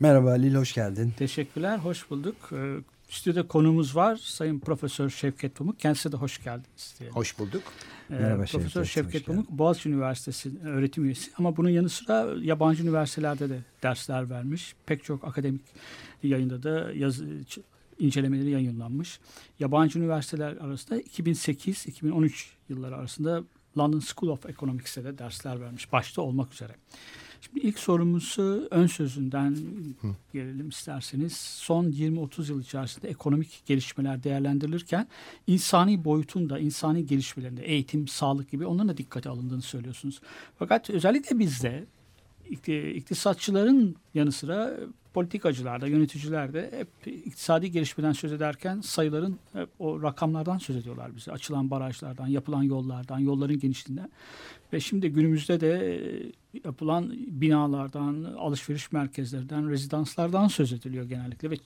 Merhaba Halil hoş geldin. Teşekkürler, hoş bulduk. Ee, Stüdyoda konumuz var. Sayın Profesör Şevket Pamuk. Kendisi de hoş geldiniz. diyelim. Hoş bulduk. Ee, Merhaba Profesör Şevket, Şevket. Pamuk Boğaziçi Üniversitesi öğretim üyesi ama bunun yanı sıra yabancı üniversitelerde de dersler vermiş. Pek çok akademik yayında da yazı incelemeleri yayınlanmış. Yabancı üniversiteler arasında 2008-2013 yılları arasında London School of Economics'e de dersler vermiş. Başta olmak üzere. Şimdi ilk sorumuzu ön sözünden gelelim isterseniz. Son 20-30 yıl içerisinde ekonomik gelişmeler değerlendirilirken insani boyutunda, insani gelişmelerinde, eğitim, sağlık gibi onların da dikkate alındığını söylüyorsunuz. Fakat özellikle bizde ikti- iktisatçıların yanı sıra politikacılar da, yöneticiler de hep iktisadi gelişmeden söz ederken sayıların hep o rakamlardan söz ediyorlar bize. Açılan barajlardan, yapılan yollardan, yolların genişliğinden. Ve şimdi günümüzde de yapılan binalardan, alışveriş merkezlerinden, rezidanslardan söz ediliyor genellikle ve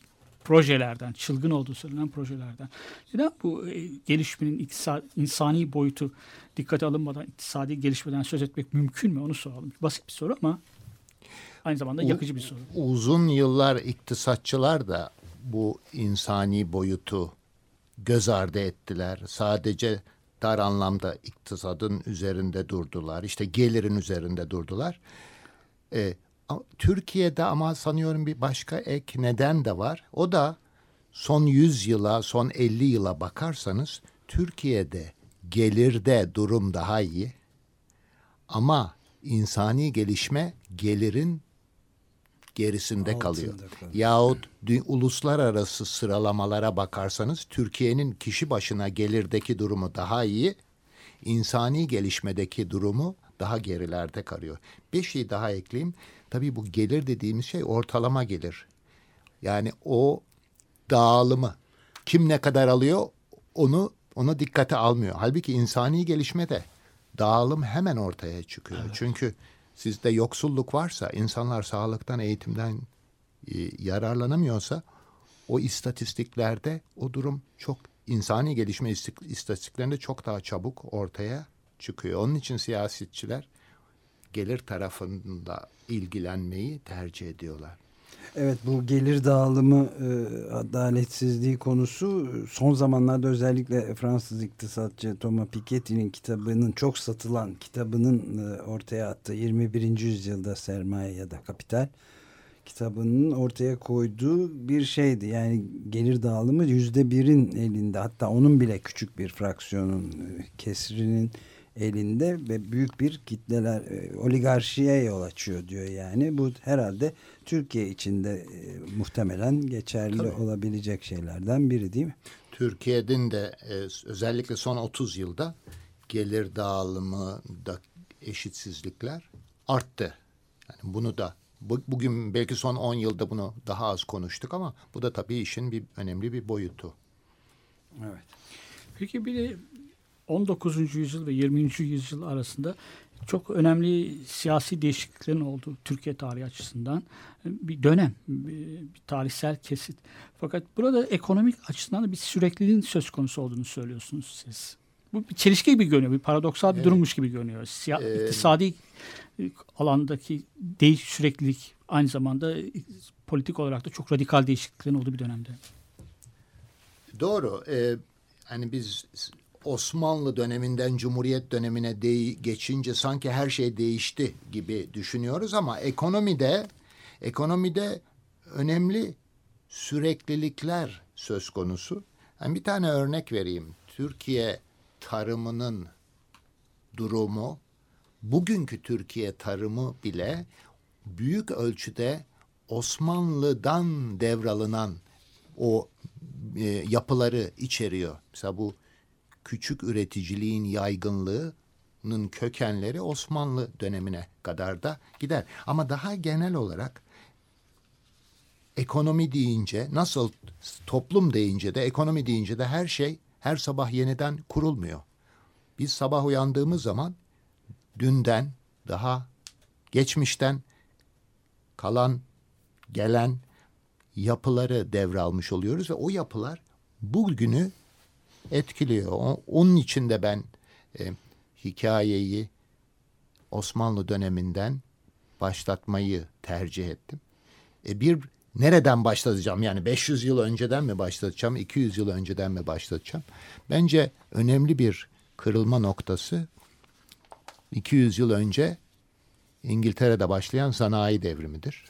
projelerden, çılgın olduğu söylenen projelerden. Neden bu e, gelişmenin iktisad, insani boyutu dikkate alınmadan iktisadi gelişmeden söz etmek mümkün mü? Onu soralım. Basit bir soru ama aynı zamanda yakıcı bir soru. Uzun yıllar iktisatçılar da bu insani boyutu göz ardı ettiler. Sadece dar anlamda iktisadın üzerinde durdular. İşte gelirin üzerinde durdular. A- Türkiye'de ama sanıyorum bir başka ek neden de var. O da son 100 yıla, son 50 yıla bakarsanız Türkiye'de gelirde durum daha iyi. Ama insani gelişme gelirin gerisinde Altında kalıyor. kalıyor. Yahut uluslararası sıralamalara bakarsanız Türkiye'nin kişi başına gelirdeki durumu daha iyi, insani gelişmedeki durumu daha gerilerde kalıyor. Bir şey daha ekleyeyim. Tabii bu gelir dediğimiz şey ortalama gelir. Yani o dağılımı kim ne kadar alıyor onu onu dikkate almıyor. Halbuki insani gelişmede dağılım hemen ortaya çıkıyor. Çünkü sizde yoksulluk varsa, insanlar sağlıktan, eğitimden e, yararlanamıyorsa o istatistiklerde o durum çok insani gelişme istik- istatistiklerinde çok daha çabuk ortaya çıkıyor. Onun için siyasetçiler gelir tarafında ilgilenmeyi tercih ediyorlar. Evet bu gelir dağılımı e, adaletsizliği konusu son zamanlarda özellikle Fransız iktisatçı Thomas Piketty'nin kitabının çok satılan kitabının e, ortaya attığı 21. yüzyılda sermaye ya da kapital kitabının ortaya koyduğu bir şeydi. Yani gelir dağılımı yüzde birin elinde hatta onun bile küçük bir fraksiyonun e, kesrinin elinde ve büyük bir kitleler e, oligarşiye yol açıyor diyor yani. Bu herhalde Türkiye içinde e, muhtemelen geçerli Tabii. olabilecek şeylerden biri değil mi? Türkiye'nin de e, özellikle son 30 yılda gelir dağılımında eşitsizlikler arttı. Yani bunu da bu- bugün belki son 10 yılda bunu daha az konuştuk ama bu da tabii işin bir önemli bir boyutu. Evet. Peki bir de 19. yüzyıl ve 20. yüzyıl arasında çok önemli siyasi değişikliklerin olduğu Türkiye tarihi açısından bir dönem, bir bir tarihsel kesit. Fakat burada ekonomik açısından da bir sürekliliğin söz konusu olduğunu söylüyorsunuz siz. Bu bir çelişki gibi görünüyor, bir paradoksal bir durummuş gibi görünüyor. Siya- Ee, iktisadi e, alandaki değiş süreklilik aynı zamanda e, politik olarak da çok radikal değişikliklerin olduğu bir dönemde. Doğru. E, hani biz Osmanlı döneminden Cumhuriyet dönemine de geçince sanki her şey değişti gibi düşünüyoruz ama ekonomide ekonomide önemli süreklilikler söz konusu. Yani bir tane örnek vereyim. Türkiye tarımının durumu bugünkü Türkiye tarımı bile büyük ölçüde Osmanlı'dan devralınan o e, yapıları içeriyor. Mesela bu küçük üreticiliğin yaygınlığının kökenleri Osmanlı dönemine kadar da gider. Ama daha genel olarak ekonomi deyince nasıl toplum deyince de ekonomi deyince de her şey her sabah yeniden kurulmuyor. Biz sabah uyandığımız zaman dünden daha geçmişten kalan gelen yapıları devralmış oluyoruz ve o yapılar bugünü etkiliyor. Onun için de ben e, hikayeyi Osmanlı döneminden başlatmayı tercih ettim. E bir nereden başlatacağım? Yani 500 yıl önceden mi başlatacağım? 200 yıl önceden mi başlatacağım? Bence önemli bir kırılma noktası 200 yıl önce İngiltere'de başlayan sanayi devrimidir.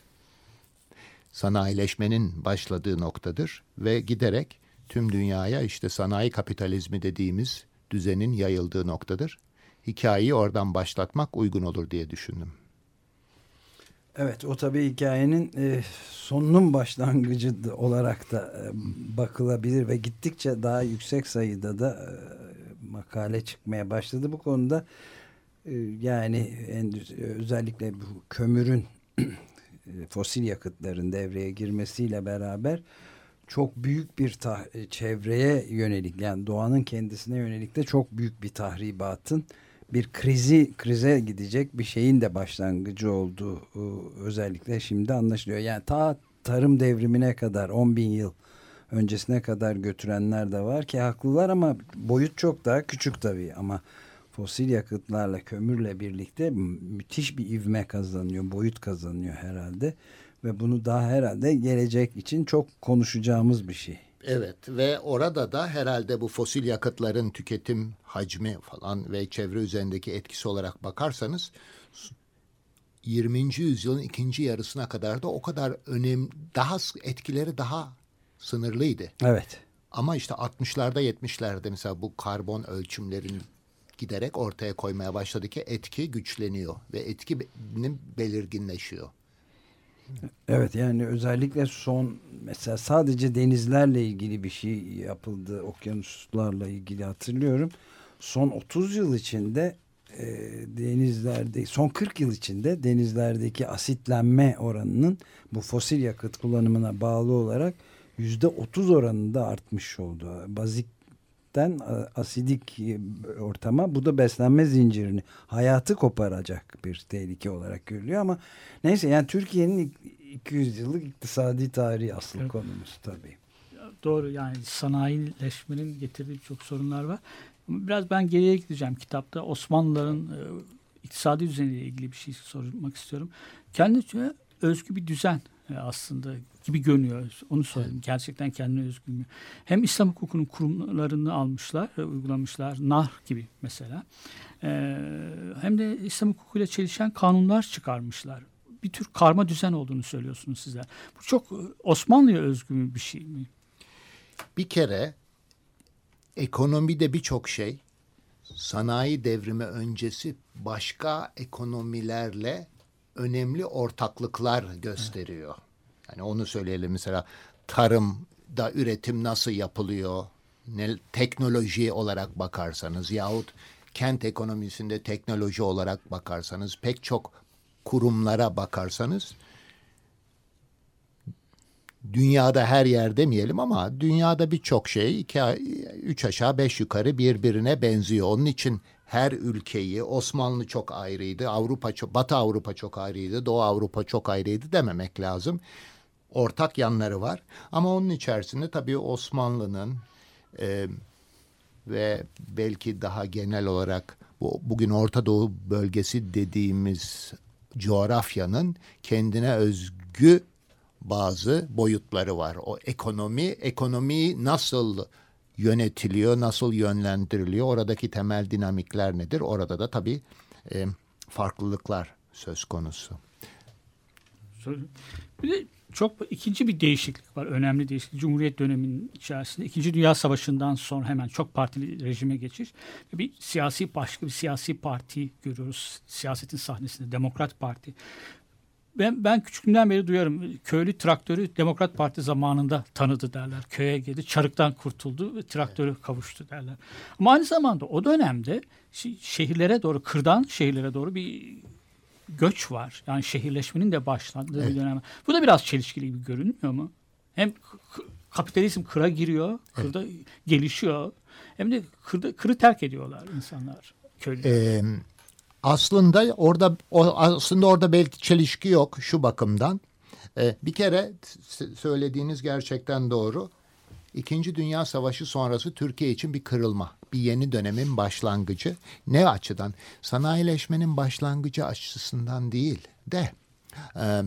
Sanayileşmenin başladığı noktadır ve giderek tüm dünyaya işte sanayi kapitalizmi dediğimiz düzenin yayıldığı noktadır. Hikayeyi oradan başlatmak uygun olur diye düşündüm. Evet o tabii hikayenin e, sonunun başlangıcı olarak da e, bakılabilir ve gittikçe daha yüksek sayıda da e, makale çıkmaya başladı bu konuda. E, yani endüstri, özellikle bu kömürün e, fosil yakıtların devreye girmesiyle beraber çok büyük bir e, çevreye yönelik yani doğanın kendisine yönelik de çok büyük bir tahribatın bir krizi krize gidecek bir şeyin de başlangıcı olduğu özellikle şimdi anlaşılıyor. Yani ta tarım devrimine kadar 10 bin yıl öncesine kadar götürenler de var ki haklılar ama boyut çok daha küçük tabii ama fosil yakıtlarla kömürle birlikte mü- müthiş bir ivme kazanıyor boyut kazanıyor herhalde ve bunu daha herhalde gelecek için çok konuşacağımız bir şey. Evet ve orada da herhalde bu fosil yakıtların tüketim hacmi falan ve çevre üzerindeki etkisi olarak bakarsanız 20. yüzyılın ikinci yarısına kadar da o kadar önem daha etkileri daha sınırlıydı. Evet. Ama işte 60'larda 70'lerde mesela bu karbon ölçümlerin giderek ortaya koymaya başladı ki etki güçleniyor ve etki be- belirginleşiyor. Evet yani özellikle son mesela sadece denizlerle ilgili bir şey yapıldı okyanuslarla ilgili hatırlıyorum. Son 30 yıl içinde e, denizlerde son 40 yıl içinde denizlerdeki asitlenme oranının bu fosil yakıt kullanımına bağlı olarak yüzde 30 oranında artmış oldu. Bazikten a- asidik e, ortama bu da beslenme zincirini hayatı koparacak bir tehlike olarak görülüyor ama neyse yani Türkiye'nin ik- 200 yıllık iktisadi tarihi asıl Evet. konumuz tabii. Doğru yani sanayileşmenin getirdiği çok sorunlar var. Biraz ben geriye gideceğim kitapta. Osmanlıların e, iktisadi düzeniyle ilgili bir şey sormak istiyorum. Kendine özgü bir düzen e, aslında gibi görünüyor. Onu söyledim. Gerçekten kendine özgü mü? Hem İslam hukukunun kurumlarını almışlar, e, uygulamışlar. Nah gibi mesela. E, hem de İslam hukukuyla çelişen kanunlar çıkarmışlar. Bir tür karma düzen olduğunu söylüyorsunuz sizler. Bu çok e, Osmanlı'ya özgü mü bir şey mi? Bir kere ekonomide birçok şey sanayi devrimi öncesi başka ekonomilerle önemli ortaklıklar gösteriyor. Yani onu söyleyelim mesela tarımda üretim nasıl yapılıyor? Ne, teknoloji olarak bakarsanız yahut kent ekonomisinde teknoloji olarak bakarsanız pek çok kurumlara bakarsanız dünyada her yer demeyelim ama dünyada birçok şey iki, üç aşağı beş yukarı birbirine benziyor. Onun için her ülkeyi Osmanlı çok ayrıydı, Avrupa çok, Batı Avrupa çok ayrıydı, Doğu Avrupa çok ayrıydı dememek lazım. Ortak yanları var ama onun içerisinde tabii Osmanlı'nın e, ve belki daha genel olarak bu, bugün Orta Doğu bölgesi dediğimiz coğrafyanın kendine özgü bazı boyutları var. O ekonomi, ekonomi nasıl yönetiliyor, nasıl yönlendiriliyor, oradaki temel dinamikler nedir? Orada da tabii e, farklılıklar söz konusu. Bir de çok ikinci bir değişiklik var. Önemli değişiklik. Cumhuriyet döneminin içerisinde İkinci Dünya Savaşı'ndan sonra hemen çok partili rejime geçiş. Bir siyasi başka bir siyasi parti görüyoruz. Siyasetin sahnesinde Demokrat Parti. Ben, ben küçüklüğümden beri duyarım. Köylü traktörü Demokrat Parti zamanında tanıdı derler. Köye geldi, çarıktan kurtuldu ve traktörü kavuştu derler. Ama aynı zamanda o dönemde şehirlere doğru, kırdan şehirlere doğru bir göç var. Yani şehirleşmenin de başladığı bir dönem. Bu da biraz çelişkili gibi görünmüyor mu? Hem kapitalizm kıra giriyor, kırda gelişiyor. Hem de kırda, kırı terk ediyorlar insanlar. Köylüler. Ee, aslında orada aslında orada belki çelişki yok şu bakımdan. Ee, bir kere söylediğiniz gerçekten doğru. İkinci Dünya Savaşı sonrası Türkiye için bir kırılma, bir yeni dönemin başlangıcı. Ne açıdan? Sanayileşmenin başlangıcı açısından değil de e,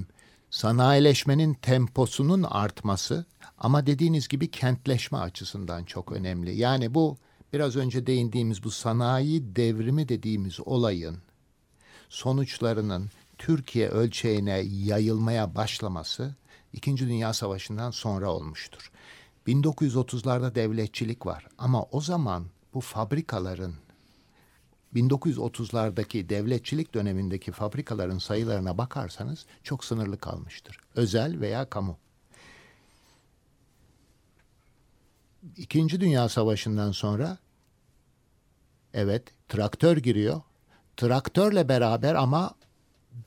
sanayileşmenin temposunun artması ama dediğiniz gibi kentleşme açısından çok önemli. Yani bu biraz önce değindiğimiz bu sanayi devrimi dediğimiz olayın sonuçlarının Türkiye ölçeğine yayılmaya başlaması İkinci Dünya Savaşı'ndan sonra olmuştur. 1930'larda devletçilik var ama o zaman bu fabrikaların 1930'lardaki devletçilik dönemindeki fabrikaların sayılarına bakarsanız çok sınırlı kalmıştır. Özel veya kamu. İkinci Dünya Savaşı'ndan sonra evet traktör giriyor. Traktörle beraber ama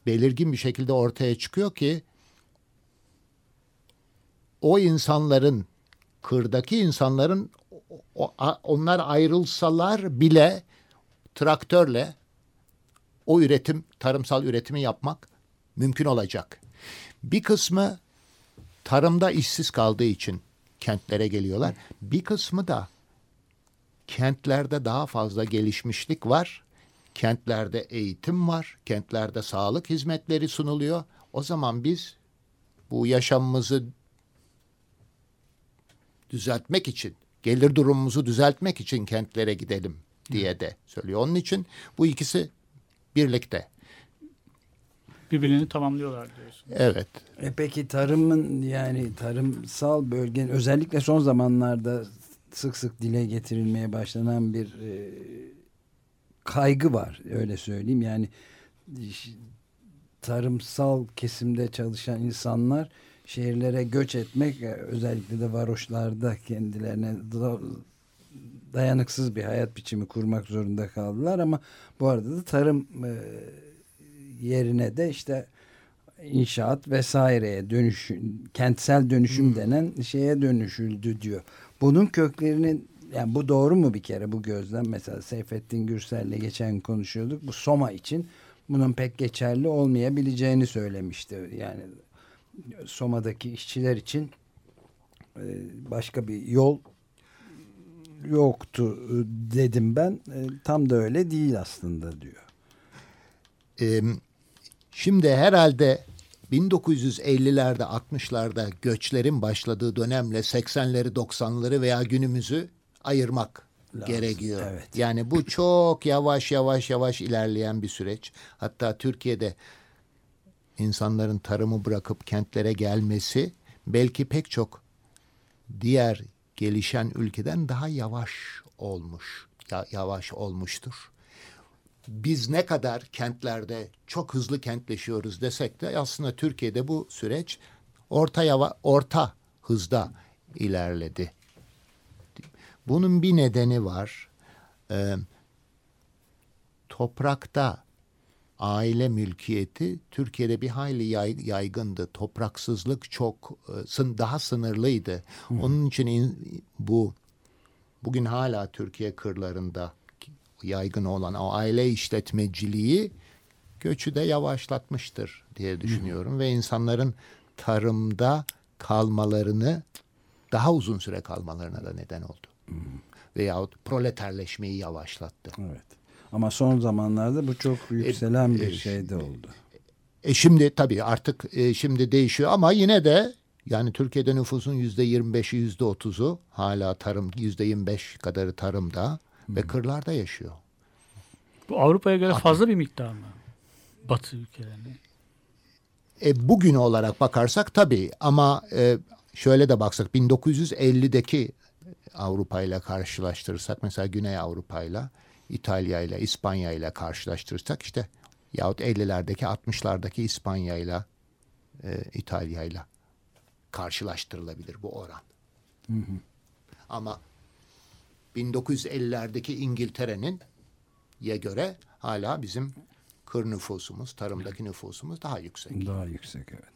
belirgin bir şekilde ortaya çıkıyor ki o insanların kırdaki insanların onlar ayrılsalar bile traktörle o üretim tarımsal üretimi yapmak mümkün olacak. Bir kısmı tarımda işsiz kaldığı için kentlere geliyorlar. Bir kısmı da kentlerde daha fazla gelişmişlik var. Kentlerde eğitim var. Kentlerde sağlık hizmetleri sunuluyor. O zaman biz bu yaşamımızı düzeltmek için, gelir durumumuzu düzeltmek için kentlere gidelim diye de söylüyor. Onun için bu ikisi birlikte. Birbirini tamamlıyorlar diyorsun. Evet. E peki tarımın yani tarımsal bölgenin özellikle son zamanlarda sık sık dile getirilmeye başlanan bir e, kaygı var öyle söyleyeyim. Yani tarımsal kesimde çalışan insanlar şehirlere göç etmek e, özellikle de varoşlarda kendilerine da- dayanıksız bir hayat biçimi kurmak zorunda kaldılar ama bu arada da tarım e, yerine de işte inşaat vesaireye dönüş kentsel dönüşüm denen şeye dönüşüldü diyor. Bunun köklerinin yani bu doğru mu bir kere bu gözlem mesela Seyfettin Gürsel'le geçen konuşuyorduk bu Soma için bunun pek geçerli olmayabileceğini söylemişti. Yani Soma'daki işçiler için e, başka bir yol yoktu e, dedim ben. E, Tam da öyle değil aslında diyor. Şimdi herhalde 1950'lerde 60'larda göçlerin başladığı dönemle 80'leri 90'ları veya günümüzü ayırmak gerekiyor. evet. Yani bu çok yavaş yavaş yavaş ilerleyen bir süreç. Hatta Türkiye'de insanların tarımı bırakıp kentlere gelmesi belki pek çok diğer gelişen ülkeden daha yavaş olmuş. Ya, yavaş olmuştur biz ne kadar kentlerde çok hızlı kentleşiyoruz desek de aslında Türkiye'de bu süreç orta yava, orta hızda ilerledi. Bunun bir nedeni var. Ee, toprakta aile mülkiyeti Türkiye'de bir hayli yay- yaygındı. Topraksızlık çok e, daha sınırlıydı. Onun için in- bu bugün hala Türkiye kırlarında yaygın olan o aile işletmeciliği göçü de yavaşlatmıştır diye düşünüyorum ve insanların tarımda kalmalarını daha uzun süre kalmalarına da neden oldu. Veyahut proleterleşmeyi yavaşlattı. Evet. Ama son zamanlarda bu çok yükselen bir e, şey de oldu. E şimdi tabii artık e, şimdi değişiyor ama yine de yani Türkiye'de nüfusun yüzde 25'i yüzde 30'u hala tarım yüzde 25 kadarı tarımda ve kırlarda yaşıyor. Bu Avrupa'ya göre fazla bir miktar mı? Batı ülkelerine. E, bugün olarak bakarsak tabii ama e, şöyle de baksak 1950'deki Avrupa ile karşılaştırırsak mesela Güney Avrupa ile İtalya ile İspanya ile karşılaştırırsak işte yahut 50'lerdeki 60'lardaki İspanya ile e, İtalya ile karşılaştırılabilir bu oran. Ama 1950'lerdeki İngiltere'nin ye göre hala bizim kır nüfusumuz, tarımdaki nüfusumuz daha yüksek. Daha yüksek evet.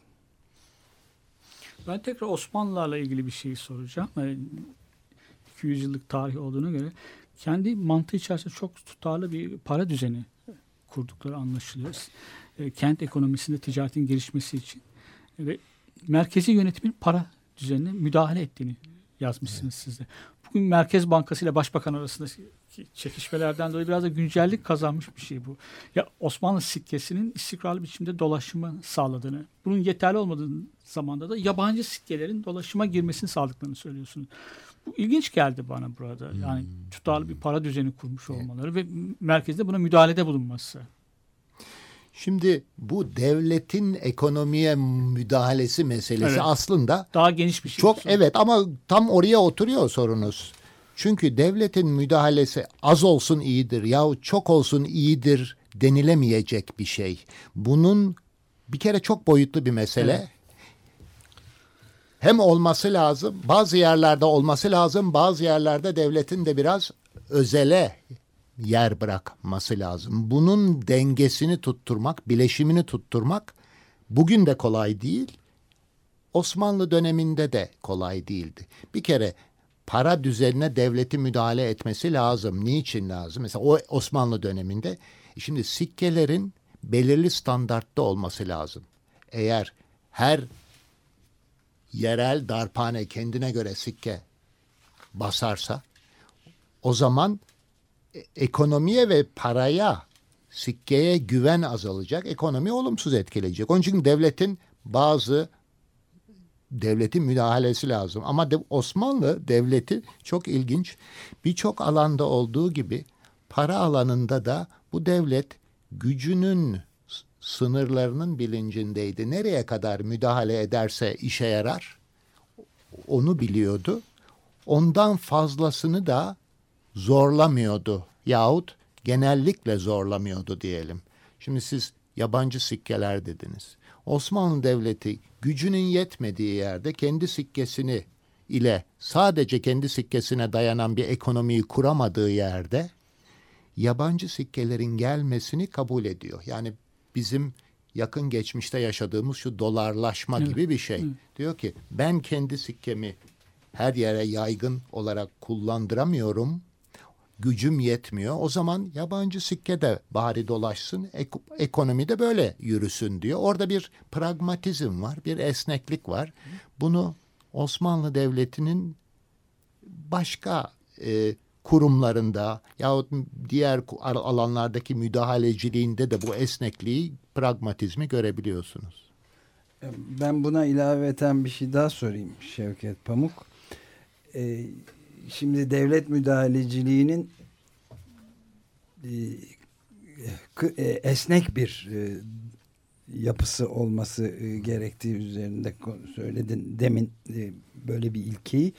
Ben tekrar Osmanlılarla ilgili bir şey soracağım. Yani 200 yıllık tarih olduğuna göre kendi mantığı içerisinde çok tutarlı bir para düzeni kurdukları anlaşılıyor. E, kent ekonomisinde ticaretin gelişmesi için ve merkezi yönetimin para düzenine müdahale ettiğini yazmışsınız siz de. Bugün Merkez Bankası ile Başbakan arasındaki çekişmelerden dolayı biraz da güncellik kazanmış bir şey bu. Ya Osmanlı sikkesinin istikrarlı biçimde dolaşımı sağladığını, bunun yeterli olmadığı zamanda da yabancı sikkelerin dolaşıma girmesini sağladıklarını söylüyorsunuz. Bu ilginç geldi bana burada. Yani tutarlı bir para düzeni kurmuş olmaları ve merkezde buna müdahalede bulunması. Şimdi bu devletin ekonomiye müdahalesi meselesi Evet. aslında Daha geniş bir şey. çok sorun. evet ama tam oraya oturuyor sorunuz. Çünkü devletin müdahalesi az olsun iyidir yahut çok olsun iyidir denilemeyecek bir şey. Bunun bir kere çok boyutlu bir mesele. Evet. Hem olması lazım, bazı yerlerde olması lazım, bazı yerlerde devletin de biraz özele yer bırakması lazım. Bunun dengesini tutturmak, bileşimini tutturmak bugün de kolay değil. Osmanlı döneminde de kolay değildi. Bir kere para düzenine devletin müdahale etmesi lazım. Niçin lazım? Mesela o Osmanlı döneminde şimdi sikkelerin belirli standartta olması lazım. Eğer her yerel darphane kendine göre sikke basarsa o zaman e- ekonomiye ve paraya sikkeye güven azalacak. Ekonomi olumsuz etkileyecek. Onun için devletin bazı devletin müdahalesi lazım. Ama de, Osmanlı devleti çok ilginç. Birçok alanda olduğu gibi para alanında da bu devlet gücünün sınırlarının bilincindeydi. Nereye kadar müdahale ederse işe yarar onu biliyordu. Ondan fazlasını da zorlamıyordu yahut genellikle zorlamıyordu diyelim. Şimdi siz yabancı sikkeler dediniz. Osmanlı Devleti gücünün yetmediği yerde kendi sikkesini ile sadece kendi sikkesine dayanan bir ekonomiyi kuramadığı yerde yabancı sikkelerin gelmesini kabul ediyor. Yani bizim yakın geçmişte yaşadığımız şu dolarlaşma gibi bir şey. Diyor ki ben kendi sikkemi her yere yaygın olarak kullandıramıyorum. Gücüm yetmiyor. O zaman yabancı sikke de bari dolaşsın. ek- ekonomi de böyle yürüsün diyor. Orada bir pragmatizm var, bir esneklik var. Bunu Osmanlı Devleti'nin başka e, kurumlarında yahut diğer alanlardaki müdahaleciliğinde de bu esnekliği, pragmatizmi görebiliyorsunuz. Ben buna ilaveten bir şey daha sorayım Şevket Pamuk. Ee, şimdi devlet müdahaleciliğinin e, e, esnek bir e, yapısı olması e, gerektiği üzerinde söyledin demin e, böyle bir ilkeyi.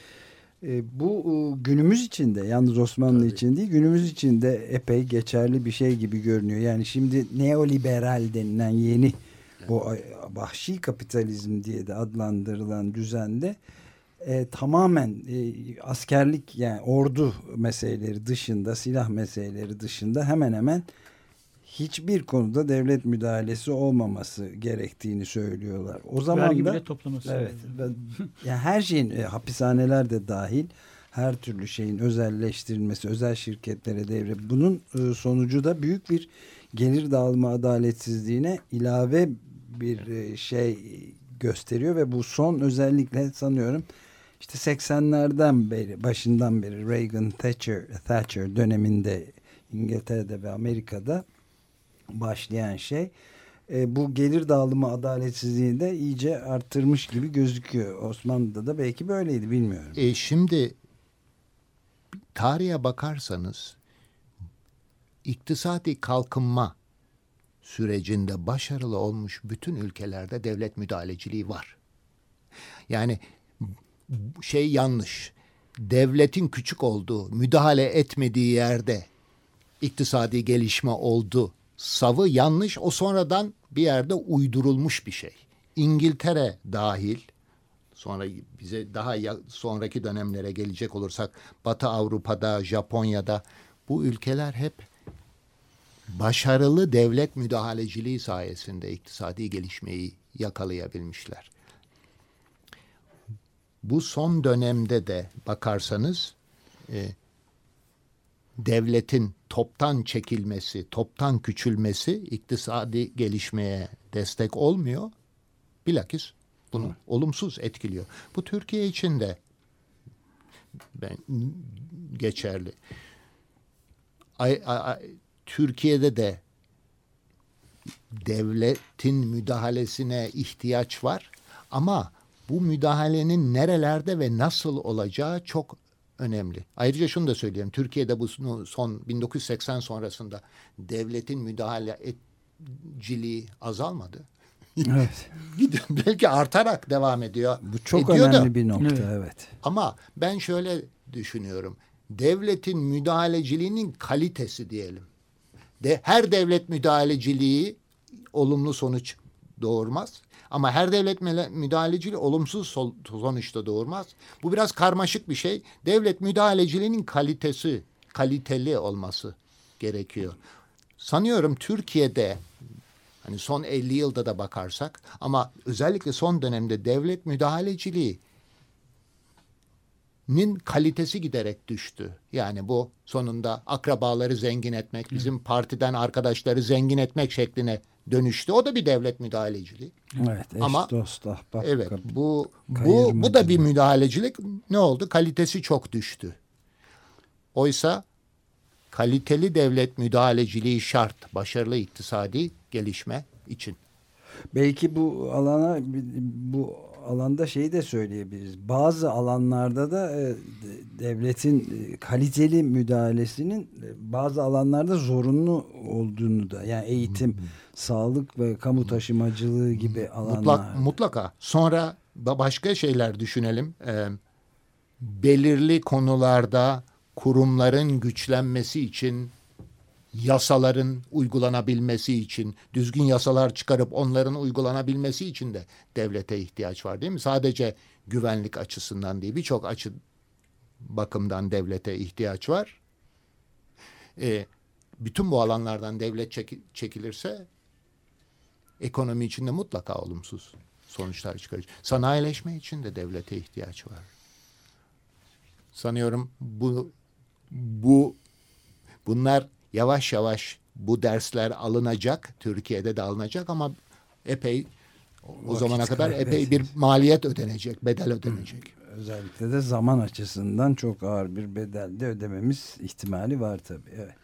E, bu e, günümüz içinde yalnız Osmanlı için değil günümüz için de epey geçerli bir şey gibi görünüyor. Yani şimdi neoliberal denilen yeni o ay- vahşi kapitalizm diye de adlandırılan düzende e, tamamen e, askerlik yani ordu meseleleri dışında silah meseleleri dışında hemen hemen hiçbir konuda devlet müdahalesi olmaması gerektiğini söylüyorlar. O zaman Vergi da bile toplaması. Evet. Ben, yani her şeyin e, hapishaneler de dahil her türlü şeyin özelleştirilmesi, özel şirketlere devre. Bunun e, sonucu da büyük bir gelir dağılımı adaletsizliğine ilave bir e, şey gösteriyor ve bu son özellikle sanıyorum işte 80'lerden beri başından beri Reagan Thatcher Thatcher döneminde İngiltere'de ve Amerika'da başlayan şey e, bu gelir dağılımı adaletsizliğini de iyice arttırmış gibi gözüküyor. Osmanlı'da da belki böyleydi bilmiyorum. E, şimdi tarihe bakarsanız iktisadi kalkınma sürecinde başarılı olmuş bütün ülkelerde devlet müdahaleciliği var. Yani şey yanlış. Devletin küçük olduğu, müdahale etmediği yerde iktisadi gelişme oldu. Savı yanlış. O sonradan bir yerde uydurulmuş bir şey. İngiltere dahil sonra bize daha sonraki dönemlere gelecek olursak Batı Avrupa'da, Japonya'da bu ülkeler hep başarılı devlet müdahaleciliği sayesinde iktisadi gelişmeyi yakalayabilmişler. Bu son dönemde de bakarsanız e, devletin toptan çekilmesi, toptan küçülmesi iktisadi gelişmeye destek olmuyor. Bilakis bunu olumsuz etkiliyor. Bu Türkiye için de ben geçerli. Ay, ay, ay, Türkiye'de de devletin müdahalesine ihtiyaç var ama bu müdahalenin nerelerde ve nasıl olacağı çok önemli. Ayrıca şunu da söyleyeyim. Türkiye'de bu son 1980 sonrasında devletin müdahale etciliği azalmadı. Evet. Belki artarak devam ediyor. Bu çok Ediyor da. önemli bir nokta Evet. evet. Ama ben şöyle düşünüyorum. Devletin müdahaleciliğinin kalitesi diyelim. De, her devlet müdahaleciliği olumlu sonuç doğurmaz. Ama her devlet müdahaleciliği olumsuz sonuçta doğurmaz. Bu biraz karmaşık bir şey. Devlet müdahaleciliğinin kalitesi, kaliteli olması gerekiyor. Sanıyorum Türkiye'de hani son 50 yılda da bakarsak ama özellikle son dönemde devlet müdahaleciliği nin kalitesi giderek düştü. Yani bu sonunda akrabaları zengin etmek, bizim partiden arkadaşları zengin etmek şekline dönüştü. O da bir devlet müdahaleciliği. Evet. Eş, Ama- dost, ahbap, Evet. Bu bu bu da bir müdahalecilik. Ne oldu? Kalitesi çok düştü. Oysa kaliteli devlet müdahaleciliği şart başarılı iktisadi gelişme için. Belki bu alana bu alanda şeyi de söyleyebiliriz. Bazı alanlarda da e, de- devletin e, kaliteli müdahalesinin e, bazı alanlarda zorunlu olduğunu da yani eğitim, sağlık ve kamu taşımacılığı gibi alanlar. Mutlak, mutlaka. Sonra başka şeyler düşünelim. Ee, belirli konularda kurumların güçlenmesi için, yasaların uygulanabilmesi için, düzgün yasalar çıkarıp onların uygulanabilmesi için de devlete ihtiyaç var değil mi? Sadece güvenlik açısından değil, birçok açı bakımdan devlete ihtiyaç var. Ee, bütün bu alanlardan devlet çeki- çekilirse ekonomi için de mutlaka olumsuz sonuçlar çıkarır. Sanayileşme için de devlete ihtiyaç var. Sanıyorum bu bu bunlar yavaş yavaş bu dersler alınacak, Türkiye'de de alınacak ama epey o Vakit zamana kadar epey bir maliyet ödenecek, bedel ödenecek. Özellikle de zaman açısından çok ağır bir bedel de ödememiz ihtimali var tabii. Evet.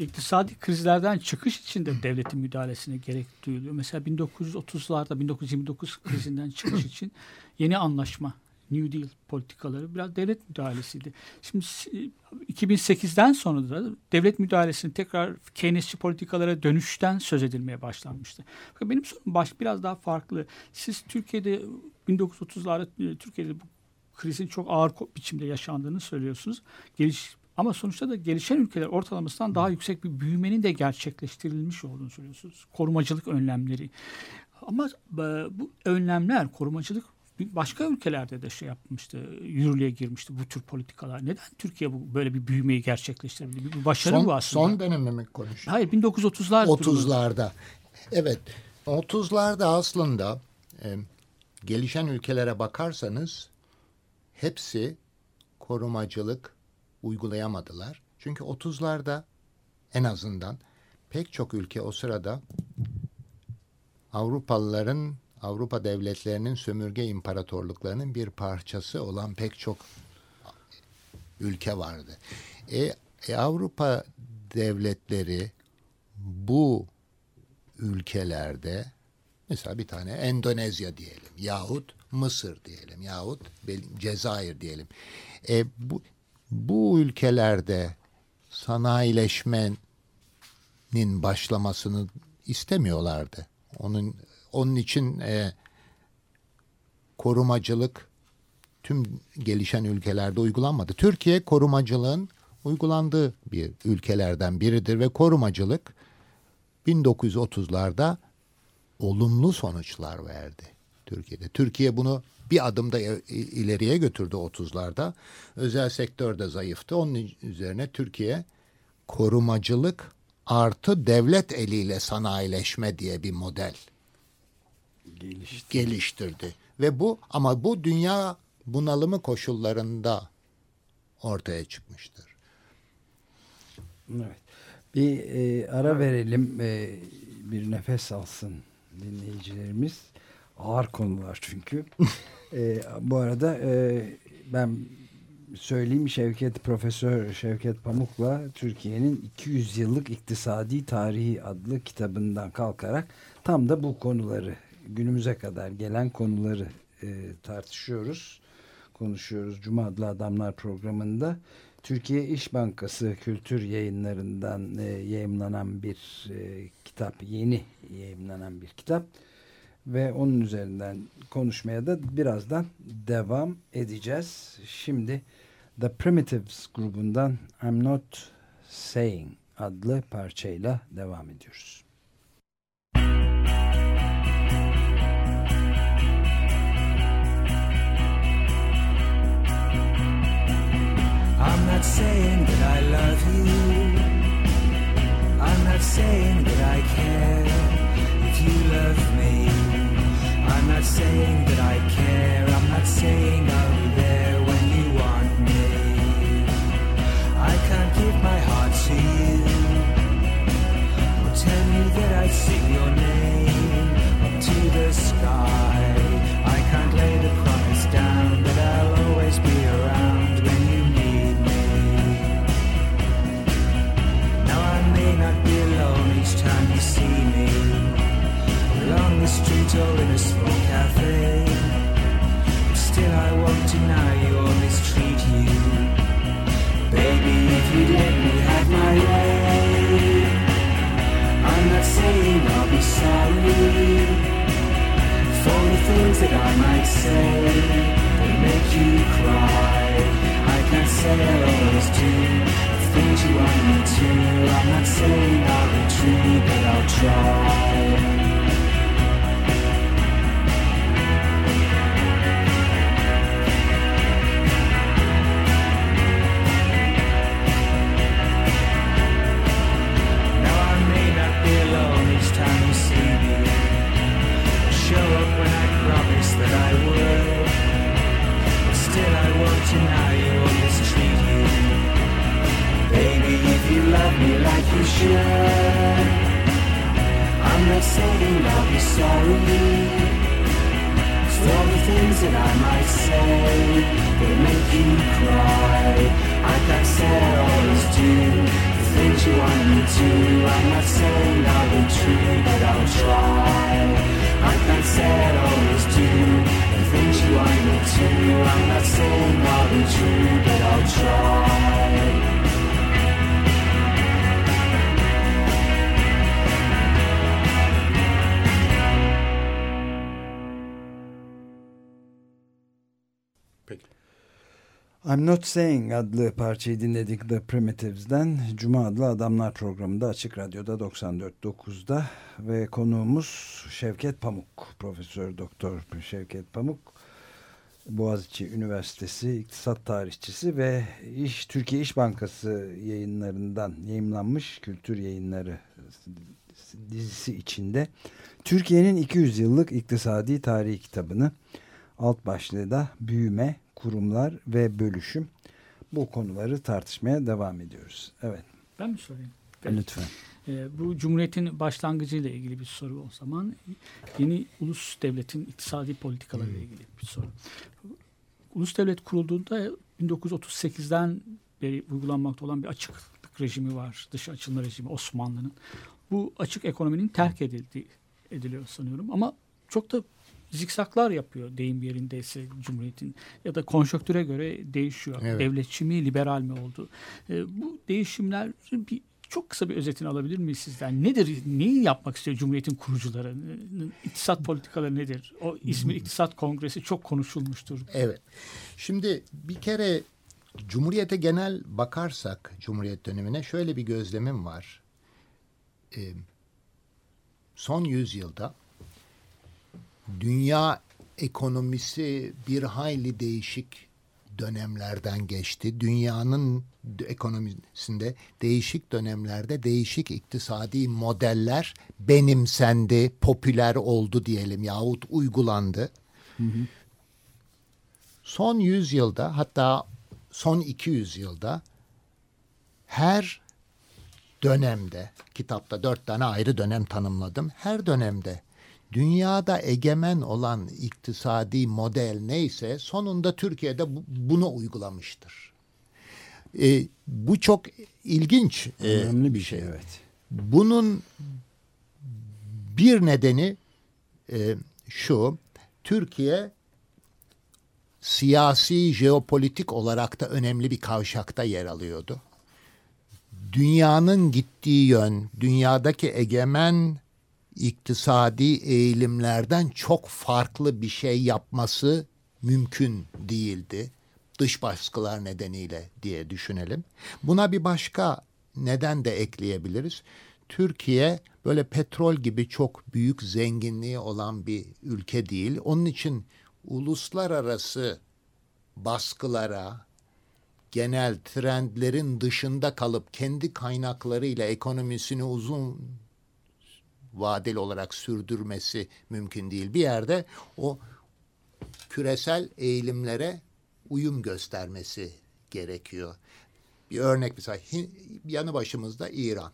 İktisadi krizlerden çıkış için de devletin müdahalesine gerek duyuluyor. Mesela 1930'larda 1929 krizinden çıkış için yeni anlaşma New Deal politikaları biraz devlet müdahalesiydi. Şimdi si- 2008'den sonra da devlet müdahalesinin tekrar Keynesçi politikalara dönüşten söz edilmeye başlanmıştı. Benim sorum baş biraz daha farklı. Siz Türkiye'de 1930'larda e, Türkiye'de bu krizin çok ağır biçimde yaşandığını söylüyorsunuz. Geliş ama sonuçta da gelişen ülkeler ortalamasından daha yüksek bir büyümenin de gerçekleştirilmiş olduğunu söylüyorsunuz. Korumacılık önlemleri. Ama e, bu önlemler, korumacılık başka ülkelerde de şey yapmıştı, yürürlüğe girmişti bu tür politikalar. Neden Türkiye bu böyle bir büyümeyi gerçekleştirebildi? Bir başarı bu Son, aslında. son dönemi mi konuşuyoruz? Hayır 1930'lar. durumu. 30'larda. Evet. 30'larda aslında e, gelişen ülkelere bakarsanız hepsi korumacılık uygulayamadılar. Çünkü 30'larda en azından pek çok ülke o sırada Avrupalıların, Avrupa devletlerinin sömürge imparatorluklarının bir parçası olan pek çok ülke vardı. E, e, Avrupa devletleri bu ülkelerde mesela bir tane Endonezya diyelim yahut Mısır diyelim yahut Cezayir diyelim. E, bu, bu ülkelerde sanayileşmenin başlamasını istemiyorlardı. Onun onun için e, korumacılık tüm gelişen ülkelerde uygulanmadı. Türkiye korumacılığın uygulandığı bir ülkelerden biridir ve korumacılık 1930'larda olumlu sonuçlar verdi Türkiye'de. Türkiye bunu bir adım da ileriye götürdü 30'larda. Özel sektör de zayıftı. Onun üzerine Türkiye korumacılık artı devlet eliyle sanayileşme diye bir model Gelişti. geliştirdi. Ve bu ama bu dünya bunalımı koşullarında ortaya çıkmıştır. Evet. Bir e, ara verelim. E, bir nefes alsın dinleyicilerimiz. Ağır konular çünkü. e, bu arada e, ben söyleyeyim Şevket Profesör Şevket Pamuk'la Türkiye'nin 200 yıllık iktisadi tarihi adlı kitabından kalkarak tam da bu konuları günümüze kadar gelen konuları e, tartışıyoruz. Konuşuyoruz Cuma adlı Adamlar programında. Türkiye İş Bankası kültür yayınlarından e, yayımlanan bir e, kitap, yeni yayımlanan bir kitap ve onun üzerinden konuşmaya da birazdan devam edeceğiz. Şimdi The Primitives grubundan I'm Not Saying adlı parçayla devam ediyoruz. I'm not saying that I love you. I'm not saying that I care if you love me. I'm not saying that I care. I'm not saying I'll be there when you want me. I can't give my heart to you. Or tell you that I'd sing your name up to the sky. I can't lay the promise down that I'll always be around when you need me. Now I may not be alone each time you see me along the street or in a small. But still, I won't deny you or mistreat you. Baby, if you let me have my way, I'm not saying I'll be sorry for the things that I might say that make you cry. I can't say I always do the things you want me to. I'm not saying I'll be true, but I'll try. I'm not saying I'll be true, but I'll try. I can't say I always do the things you want me to. I'm not saying I'll be true, but I'll try. I'm Not Saying adlı parçayı dinledik The Primitives'den. Cuma adlı Adamlar programında Açık Radyo'da 94.9'da ve konuğumuz Şevket Pamuk. Profesör Doktor Şevket Pamuk. Boğaziçi Üniversitesi İktisat Tarihçisi ve İş Türkiye İş Bankası yayınlarından yayımlanmış kültür yayınları dizisi içinde Türkiye'nin 200 yıllık iktisadi tarihi kitabını alt başlığı da büyüme, kurumlar ve bölüşüm bu konuları tartışmaya devam ediyoruz. Evet Ben mi sorayım? lütfen. Ee, bu Cumhuriyet'in başlangıcıyla ilgili bir soru o zaman. Yeni ulus devletin iktisadi politikalarıyla ilgili bir soru. Ulus devlet kurulduğunda 1938'den beri uygulanmakta olan bir açıklık rejimi var. Dış açılma rejimi Osmanlı'nın. Bu açık ekonominin terk edildiği ediliyor sanıyorum ama çok da zikzaklar yapıyor deyim yerindeyse Cumhuriyet'in ya da konjonktüre göre değişiyor. Evet. Devletçi mi, liberal mi oldu? Ee, bu değişimler bir çok kısa bir özetini alabilir miyiz sizden? Nedir? Neyi yapmak istiyor Cumhuriyet'in kurucuları? İktisat politikaları nedir? O İzmir İktisat Kongresi çok konuşulmuştur. Evet. Şimdi bir kere Cumhuriyete genel bakarsak Cumhuriyet dönemine şöyle bir gözlemim var. Ee, son yüzyılda dünya ekonomisi bir hayli değişik dönemlerden geçti. Dünyanın ekonomisinde değişik dönemlerde değişik iktisadi modeller benimsendi, popüler oldu diyelim yahut uygulandı. Hı hı. Son 100 yılda hatta son 200 yılda her dönemde kitapta dört tane ayrı dönem tanımladım. Her dönemde dünyada egemen olan iktisadi model neyse sonunda Türkiye'de bunu uygulamıştır. E, bu çok ilginç e, önemli bir şey. Evet. Bunun bir nedeni e, şu. Türkiye siyasi, jeopolitik olarak da önemli bir kavşakta yer alıyordu. Dünyanın gittiği yön, dünyadaki egemen iktisadi eğilimlerden çok farklı bir şey yapması mümkün değildi. Dış baskılar nedeniyle diye düşünelim. Buna bir başka neden de ekleyebiliriz. Türkiye böyle petrol gibi çok büyük zenginliği olan bir ülke değil. Onun için uluslararası baskılara, genel trendlerin dışında kalıp kendi kaynaklarıyla ekonomisini uzun vadeli olarak sürdürmesi mümkün değil. Bir yerde o küresel eğilimlere uyum göstermesi gerekiyor. Bir örnek mesela yanı başımızda İran.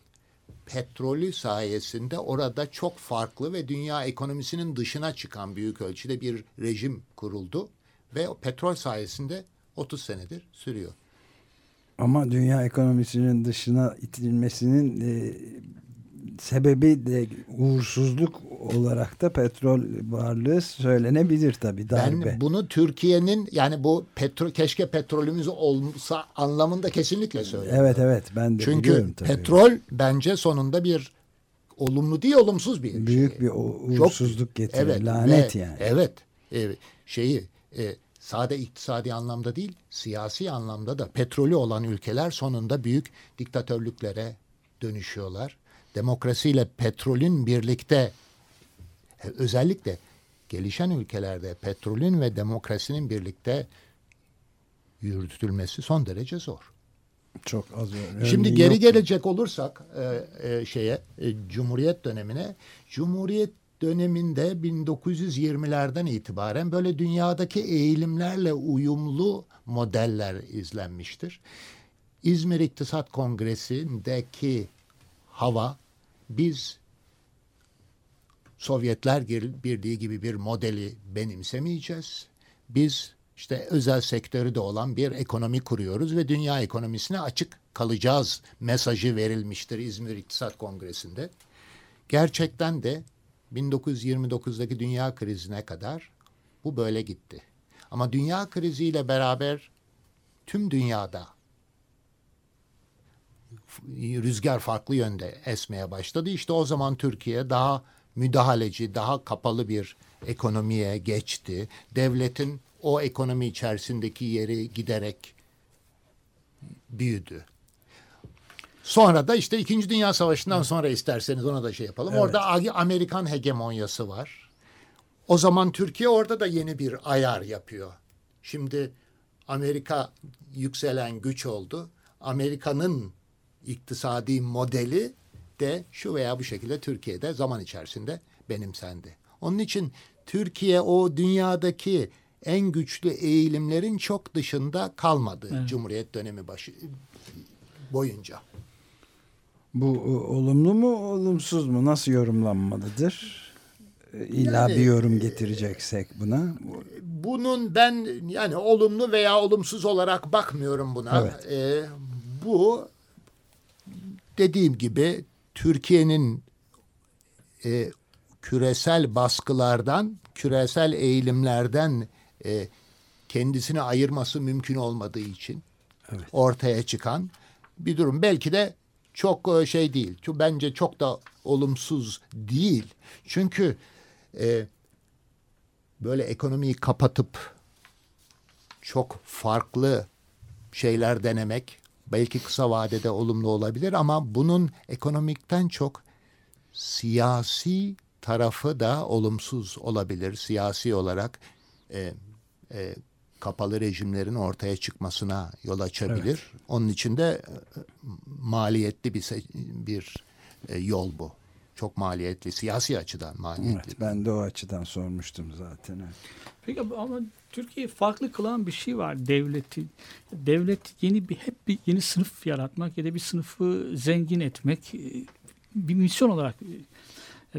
Petrolü sayesinde orada çok farklı ve dünya ekonomisinin dışına çıkan büyük ölçüde bir rejim kuruldu ve o petrol sayesinde 30 senedir sürüyor. Ama dünya ekonomisinin dışına itilmesinin e, sebebi de uğursuzluk olarak da petrol varlığı söylenebilir tabi darbe. Ben bunu Türkiye'nin yani bu petrol keşke petrolümüz olsa anlamında kesinlikle söylüyorum. Evet evet ben de Çünkü tabii. petrol bence sonunda bir olumlu değil olumsuz bir Büyük şey. bir uğursuzluk Çok, getirir. Evet, lanet ve, yani. Evet. E, şeyi e, sade iktisadi anlamda değil siyasi anlamda da petrolü olan ülkeler sonunda büyük diktatörlüklere dönüşüyorlar demokrasiyle petrolün birlikte e, özellikle gelişen ülkelerde petrolün ve demokrasinin birlikte yürütülmesi son derece zor. Çok az. Yani Şimdi geri yok. gelecek olursak e, e, şeye e, Cumhuriyet dönemine Cumhuriyet döneminde 1920'lerden itibaren böyle dünyadaki eğilimlerle uyumlu modeller izlenmiştir. İzmir İktisat Kongresi'ndeki hava biz Sovyetler Birliği gibi bir modeli benimsemeyeceğiz. Biz işte özel sektörü de olan bir ekonomi kuruyoruz ve dünya ekonomisine açık kalacağız mesajı verilmiştir İzmir İktisat Kongresi'nde. Gerçekten de 1929'daki dünya krizine kadar bu böyle gitti. Ama dünya kriziyle beraber tüm dünyada rüzgar farklı yönde esmeye başladı. İşte o zaman Türkiye daha müdahaleci, daha kapalı bir ekonomiye geçti. Devletin o ekonomi içerisindeki yeri giderek büyüdü. Sonra da işte İkinci Dünya Savaşı'ndan sonra isterseniz ona da şey yapalım. Evet. Orada Amerikan hegemonyası var. O zaman Türkiye orada da yeni bir ayar yapıyor. Şimdi Amerika yükselen güç oldu. Amerika'nın iktisadi modeli de şu veya bu şekilde Türkiye'de zaman içerisinde benimsendi. Onun için Türkiye o dünyadaki en güçlü eğilimlerin çok dışında kalmadı evet. Cumhuriyet dönemi başı boyunca. Bu olumlu mu olumsuz mu nasıl yorumlanmalıdır? İlla yani, bir yorum getireceksek buna. Bunun ben yani olumlu veya olumsuz olarak bakmıyorum buna. Evet. Ee, bu dediğim gibi Türkiye'nin e, küresel baskılardan, küresel eğilimlerden e, kendisini ayırması mümkün olmadığı için evet. ortaya çıkan bir durum. Belki de çok e, şey değil. Bence çok da olumsuz değil. Çünkü e, böyle ekonomiyi kapatıp çok farklı şeyler denemek belki kısa vadede olumlu olabilir ama bunun ekonomikten çok siyasi tarafı da olumsuz olabilir. Siyasi olarak e, e, kapalı rejimlerin ortaya çıkmasına yol açabilir. Onun için de e, maliyetli bir bir e, yol bu. Çok maliyetli, siyasi açıdan maliyetli. Evet, ben de o açıdan sormuştum zaten. Peki ama Türkiye'yi farklı kılan bir şey var devleti. Devlet yeni bir hep bir yeni sınıf yaratmak ya da bir sınıfı zengin etmek e, bir misyon olarak e,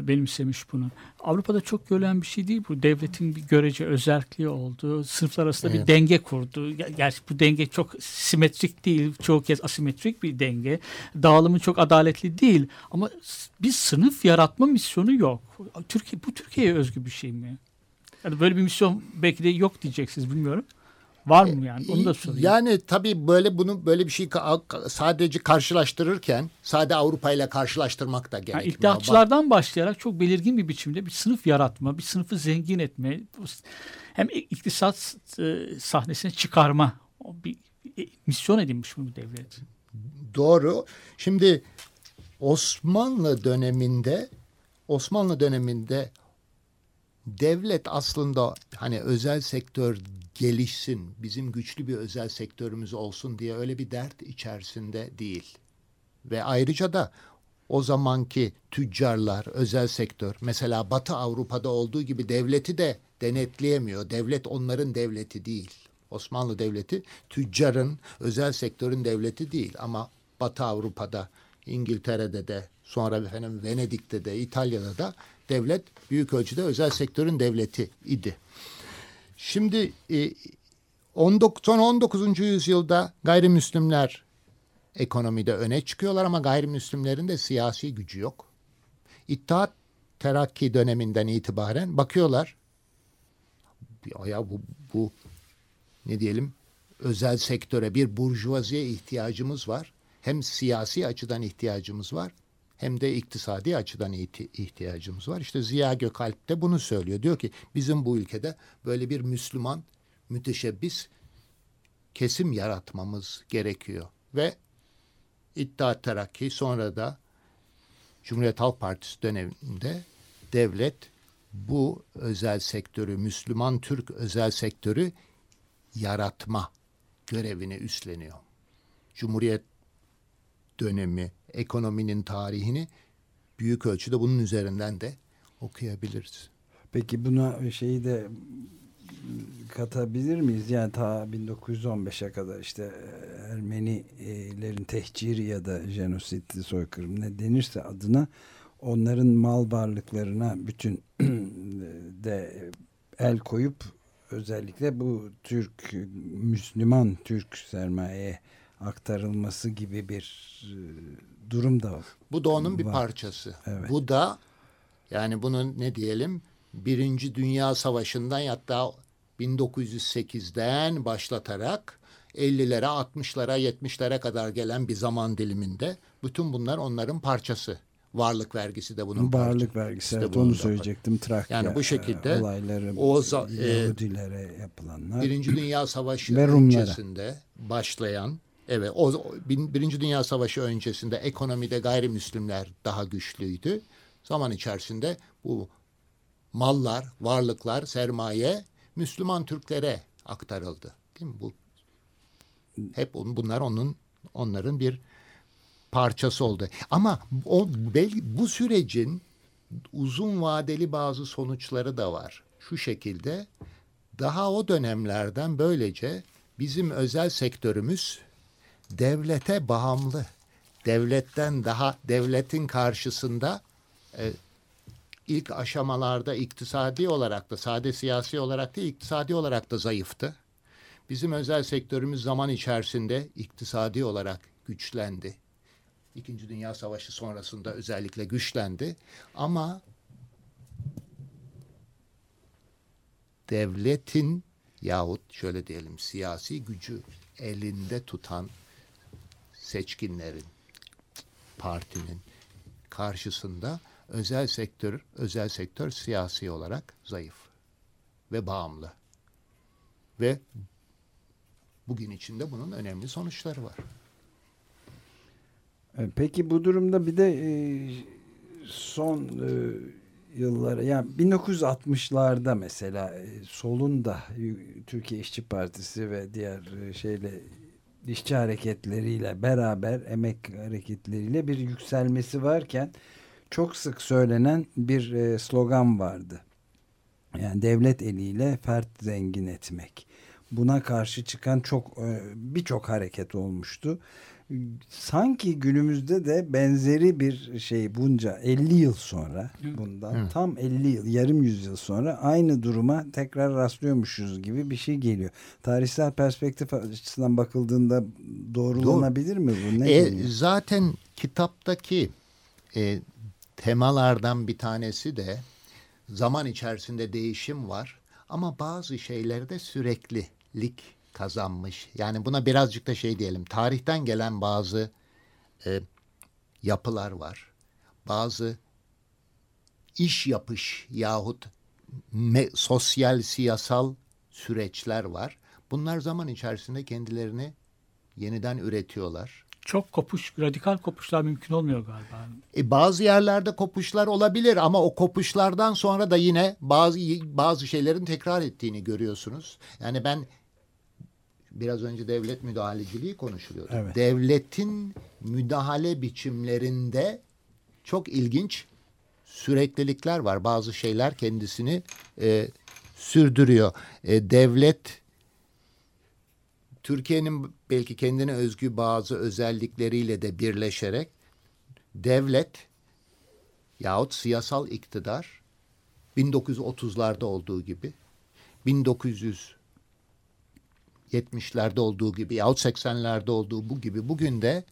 benimsemiş bunu. Avrupa'da çok görülen bir şey değil bu. Devletin bir görece özelliği olduğu, sınıflar arasında Evet. bir denge kurdu. Ger- Gerçi bu denge çok simetrik değil, çoğu kez asimetrik bir denge. Dağılımı çok adaletli değil ama bir sınıf yaratma misyonu yok. Türkiye bu Türkiye'ye özgü bir şey mi? Yani böyle bir misyon belki de yok diyeceksiniz bilmiyorum. Var mı yani? Onu da sorayım. Yani tabii böyle bunu böyle bir şey sadece karşılaştırırken sade Avrupa ile karşılaştırmak da Yani gerekmiyor. iddiatçılardan başlayarak çok belirgin bir biçimde bir sınıf yaratma, bir sınıfı zengin etme, hem iktisat e, sahnesine çıkarma bir e, misyon edinmiş bunu devlet. Doğru. Şimdi Osmanlı döneminde Osmanlı döneminde devlet aslında hani özel sektör gelişsin, bizim güçlü bir özel sektörümüz olsun diye öyle bir dert içerisinde değil. Ve ayrıca da o zamanki tüccarlar, özel sektör, mesela Batı Avrupa'da olduğu gibi devleti de denetleyemiyor. Devlet onların devleti değil. Osmanlı Devleti tüccarın, özel sektörün devleti değil. Ama Batı Avrupa'da, İngiltere'de de, sonra efendim Venedik'te de, İtalya'da da devlet büyük ölçüde özel sektörün devleti idi. Şimdi e, 19, son 19. yüzyılda gayrimüslimler ekonomide öne çıkıyorlar ama gayrimüslimlerin de siyasi gücü yok. İttihat Terakki döneminden itibaren bakıyorlar. Ya, ya bu, bu ne diyelim özel sektöre bir burjuvaziye ihtiyacımız var. Hem siyasi açıdan ihtiyacımız var hem de iktisadi açıdan ihti- ihtiyacımız var. İşte Ziya Gökalp de bunu söylüyor. Diyor ki bizim bu ülkede böyle bir Müslüman müteşebbis kesim yaratmamız gerekiyor. Ve İttihat Terakki sonra da Cumhuriyet Halk Partisi döneminde devlet bu özel sektörü, Müslüman Türk özel sektörü yaratma görevini üstleniyor. Cumhuriyet dönemi, ekonominin tarihini büyük ölçüde bunun üzerinden de okuyabiliriz. Peki buna şeyi de katabilir miyiz? Yani ta 1915'e kadar işte Ermenilerin tehciri ya da jenositli soykırım ne denirse adına onların mal varlıklarına bütün de el koyup özellikle bu Türk Müslüman Türk sermayeye aktarılması gibi bir e, durum da Bu da onun bir var. parçası. Evet. Bu da yani bunun ne diyelim Birinci Dünya Savaşı'ndan hatta 1908'den başlatarak 50'lere, 60'lara, 70'lere kadar gelen bir zaman diliminde bütün bunlar onların parçası. Varlık vergisi de bunun Varlık parçası. vergisi evet onu söyleyecektim Trakya Yani bu şekilde e, olayları o za- e, Yahudilere yapılanlar Birinci Dünya Savaşı öncesinde başlayan evet o Birinci Dünya Savaşı öncesinde ekonomide gayrimüslimler daha güçlüydü. Zaman içerisinde bu mallar, varlıklar, sermaye Müslüman Türklere aktarıldı. Değil mi? Bu hep on- bunlar onun onların bir parçası oldu. Ama o bu sürecin uzun vadeli bazı sonuçları da var. Şu şekilde daha o dönemlerden böylece bizim özel sektörümüz devlete bağımlı. Devletten daha devletin karşısında e, ilk aşamalarda iktisadi olarak da sade siyasi olarak değil iktisadi olarak da zayıftı. Bizim özel sektörümüz zaman içerisinde iktisadi olarak güçlendi. İkinci Dünya Savaşı sonrasında özellikle güçlendi. Ama devletin yahut şöyle diyelim siyasi gücü elinde tutan seçkinlerin partinin karşısında özel sektör özel sektör siyasi olarak zayıf ve bağımlı. Ve bugün içinde bunun önemli sonuçları var. E, Peki bu durumda bir de e, son e, yıllara yani 1960'larda mesela solun da Türkiye İşçi Partisi ve diğer şeyle işçi hareketleriyle beraber emek hareketleriyle bir yükselmesi varken çok sık söylenen bir e, slogan vardı. Yani devlet eliyle fert zengin etmek. Buna karşı çıkan çok birçok hareket olmuştu sanki günümüzde de benzeri bir şey bunca 50 yıl sonra bundan Hı. tam 50 yıl yarım yüzyıl sonra aynı duruma tekrar rastlıyormuşuz gibi bir şey geliyor. Tarihsel perspektif açısından bakıldığında doğrulanabilir Doğru. mi bu? Ne e, zaten kitaptaki e, temalardan bir tanesi de zaman içerisinde değişim var ama bazı şeylerde süreklilik kazanmış. Yani buna birazcık da şey diyelim. Tarihten gelen bazı e, yapılar var. Bazı iş yapış yahut me, sosyal siyasal süreçler var. Bunlar zaman içerisinde kendilerini yeniden üretiyorlar. Çok kopuş, radikal kopuşlar mümkün olmuyor galiba. E, bazı yerlerde kopuşlar olabilir ama o kopuşlardan sonra da yine bazı bazı şeylerin tekrar ettiğini görüyorsunuz. Yani ben biraz önce devlet müdahaleciliği konuşuluyordu. Evet. Devletin müdahale biçimlerinde çok ilginç süreklilikler var. Bazı şeyler kendisini e, sürdürüyor. E, devlet Türkiye'nin belki kendine özgü bazı özellikleriyle de birleşerek devlet yahut siyasal iktidar 1930'larda olduğu gibi 1900 70'lerde olduğu gibi yahut 80'lerde olduğu bu gibi bugün de,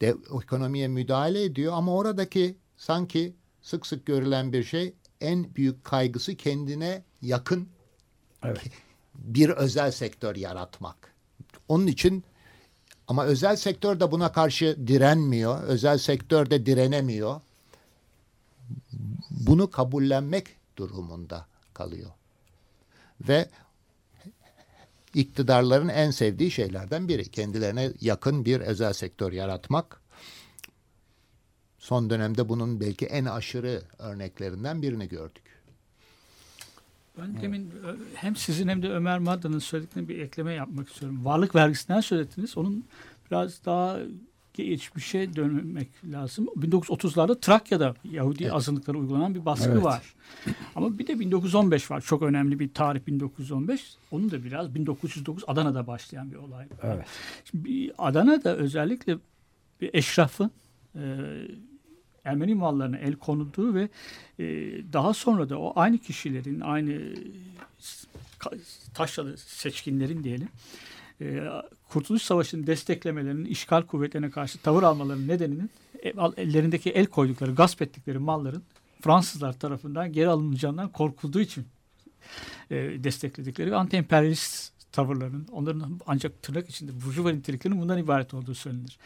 de ekonomiye müdahale ediyor ama oradaki sanki sık sık görülen bir şey en büyük kaygısı kendine yakın evet. bir özel sektör yaratmak. Onun için ama özel sektör de buna karşı direnmiyor. Özel sektör de direnemiyor. Bunu kabullenmek durumunda kalıyor. Ve iktidarların en sevdiği şeylerden biri. Kendilerine yakın bir özel sektör yaratmak. Son dönemde bunun belki en aşırı örneklerinden birini gördük. Ben evet. hem sizin hem de Ömer Madda'nın söylediklerine bir ekleme yapmak istiyorum. Varlık vergisinden söylediniz. Onun biraz daha geçmişe dönmek lazım. 1930'larda Trakya'da Yahudi evet. azınlıklara uygulanan bir baskı evet. var. Ama bir de 1915 var. Çok önemli bir tarih 1915. Onun da biraz 1909 Adana'da başlayan bir olay. Evet. Şimdi Adana'da özellikle bir eşrafın e, Ermeni mallarına el konulduğu ve e, daha sonra da o aynı kişilerin, aynı taşralı seçkinlerin diyelim e, Kurtuluş Savaşı'nı desteklemelerinin, işgal kuvvetlerine karşı tavır almalarının nedeninin e, ellerindeki el koydukları, gasp ettikleri malların Fransızlar tarafından geri alınacağından korkulduğu için e, destekledikleri ve anti-emperyalist tavırların, onların ancak tırnak içinde burjuva niteliklerinin bundan ibaret olduğu söylenir.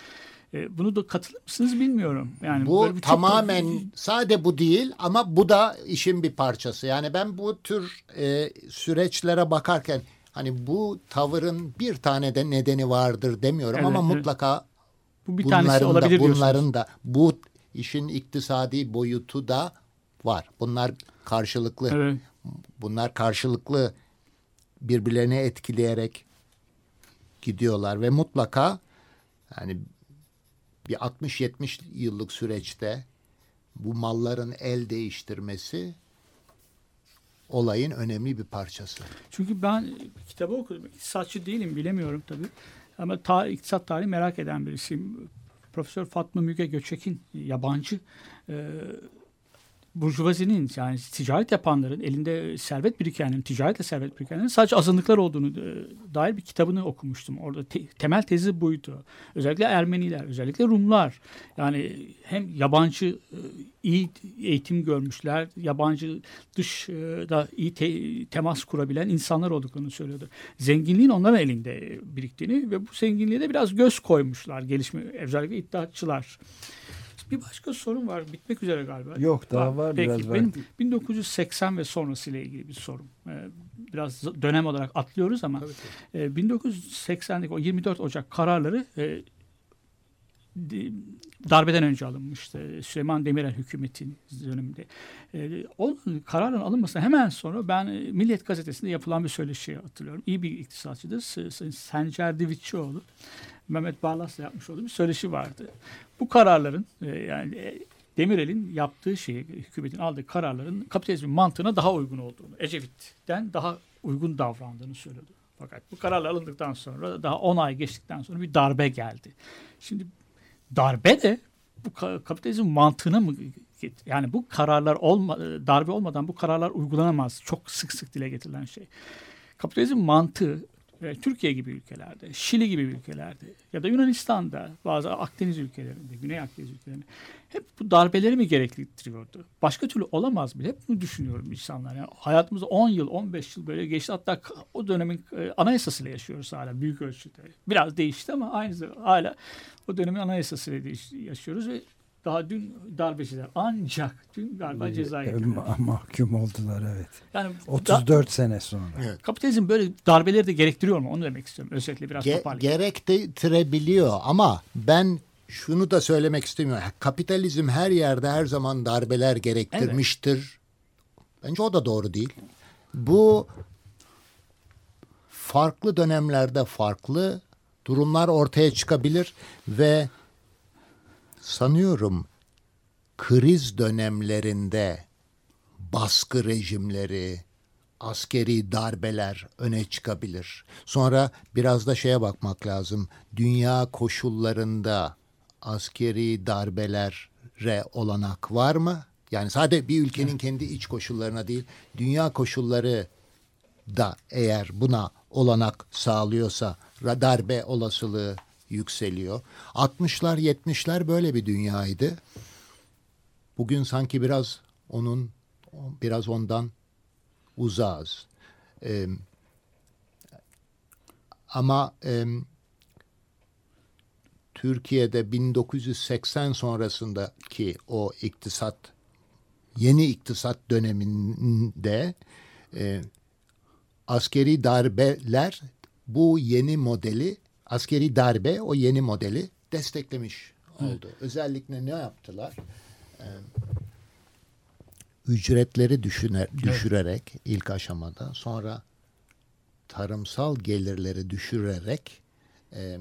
E, bunu da katılır mısınız bilmiyorum. Yani bu tamamen çok... sade bu değil ama bu da işin bir parçası. Yani ben bu tür e, süreçlere bakarken Hani bu tavırın bir tane de nedeni vardır demiyorum evet, ama evet. mutlaka bu bir bunların olabilir da, bunların da bu işin iktisadi boyutu da var. Bunlar karşılıklı. Evet. Bunlar karşılıklı birbirlerini etkileyerek gidiyorlar ve mutlaka yani bir 60-70 yıllık süreçte bu malların el değiştirmesi olayın önemli bir parçası. Çünkü ben kitabı okudum. İktisatçı değilim bilemiyorum tabii. Ama ta, iktisat tarihi merak eden birisiyim. Profesör Fatma Müge Göçek'in yabancı e, burjuvazinin yani ticaret yapanların elinde servet birikenlerin, ticaretle servet birikenlerin sadece azınlıklar olduğunu e, dair bir kitabını okumuştum. Orada te, temel tezi buydu. Özellikle Ermeniler, özellikle Rumlar. Yani hem yabancı e, iyi eğitim görmüşler, yabancı dış e, da iyi te, temas kurabilen insanlar olduklarını söylüyordu. Zenginliğin onların elinde biriktiğini ve bu zenginliğe de biraz göz koymuşlar gelişme özellikle iddiatçılar. Bir başka sorun var. Bitmek üzere galiba. Yok daha var, var Peki, biraz benim 1980 ve sonrası ile ilgili bir sorum. Ee, biraz dönem olarak atlıyoruz ama e, 1980'deki o 24 Ocak kararları e, darbeden önce alınmıştı. Süleyman Demirel hükümetin döneminde. E, o kararın alınmasına hemen sonra ben e, Milliyet Gazetesi'nde yapılan bir söyleşi hatırlıyorum. İyi bir iktisatçıdır. Sencer Divitçioğlu. Mehmet Barlas'la yapmış olduğu bir söyleşi vardı. Bu kararların e, yani e, Demirel'in yaptığı şey, hükümetin aldığı kararların kapitalizmin mantığına daha uygun olduğunu, Ecevit'ten daha uygun davrandığını söylüyordu. Fakat bu kararlar alındıktan sonra daha 10 ay geçtikten sonra bir darbe geldi. Şimdi darbe de bu kapitalizm mantığına mı yani bu kararlar olma, darbe olmadan bu kararlar uygulanamaz. Çok sık sık dile getirilen şey. Kapitalizm mantığı Türkiye gibi ülkelerde, Şili gibi ülkelerde ya da Yunanistan'da, bazı Akdeniz ülkelerinde, Güney Akdeniz ülkelerinde hep bu darbeleri mi gerektiriyordu? Başka türlü olamaz mı? Hep bunu düşünüyorum insanlar. Yani hayatımızda 10 yıl, 15 yıl böyle geçti. Hatta o dönemin e, anayasasıyla yaşıyoruz hala büyük ölçüde. Biraz değişti ama aynı hala o dönemin anayasasıyla yaşıyoruz ve daha dün darbeciler ancak dün galiba ee, ceza yediler. mahkum oldular evet. Yani 34 da, sene sonra. Evet. Kapitalizm böyle darbeleri de gerektiriyor mu? Onu demek istiyorum. Özetle biraz Ge toparlayayım. Gerektirebiliyor ama ben şunu da söylemek istemiyorum. Kapitalizm her yerde her zaman darbeler gerektirmiştir. Evet. Bence o da doğru değil. Bu farklı dönemlerde farklı durumlar ortaya çıkabilir ve sanıyorum kriz dönemlerinde baskı rejimleri, askeri darbeler öne çıkabilir. Sonra biraz da şeye bakmak lazım. Dünya koşullarında askeri darbelere olanak var mı? Yani sadece bir ülkenin kendi iç koşullarına değil, dünya koşulları da eğer buna olanak sağlıyorsa darbe olasılığı yükseliyor. 60'lar 70'ler böyle bir dünyaydı. Bugün sanki biraz onun biraz ondan uzağız. Ee, ama e, Türkiye'de 1980 sonrasındaki o iktisat yeni iktisat döneminde e, askeri darbeler bu yeni modeli askeri darbe o yeni modeli desteklemiş oldu. Hı. Özellikle ne yaptılar? Ee, ücretleri düşüner, düşürerek evet. ilk aşamada sonra tarımsal gelirleri düşürerek e,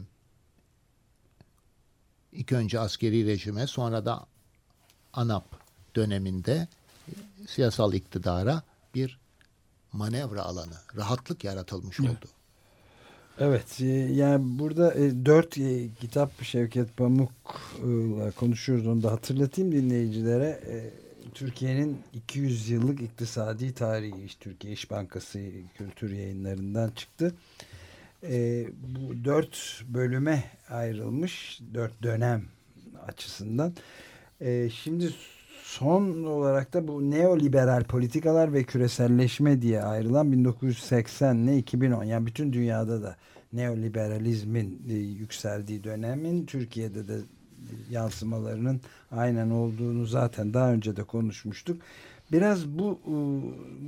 ilk önce askeri rejime sonra da ANAP döneminde siyasal iktidara bir manevra alanı, rahatlık yaratılmış oldu. Evet e, yani burada e, dört e, kitap Şevket Pamuk'la konuşuyoruz onu da hatırlatayım dinleyicilere. Türkiye'nin 200 yıllık iktisadi tarihi Türkiye İş Bankası kültür yayınlarından çıktı. Bu dört bölüme ayrılmış dört dönem açısından. Şimdi son olarak da bu neoliberal politikalar ve küreselleşme diye ayrılan 1980 ile 2010 yani bütün dünyada da neoliberalizmin e, yükseldiği dönemin Türkiye'de de yansımalarının aynen olduğunu zaten daha önce de konuşmuştuk. Biraz bu e,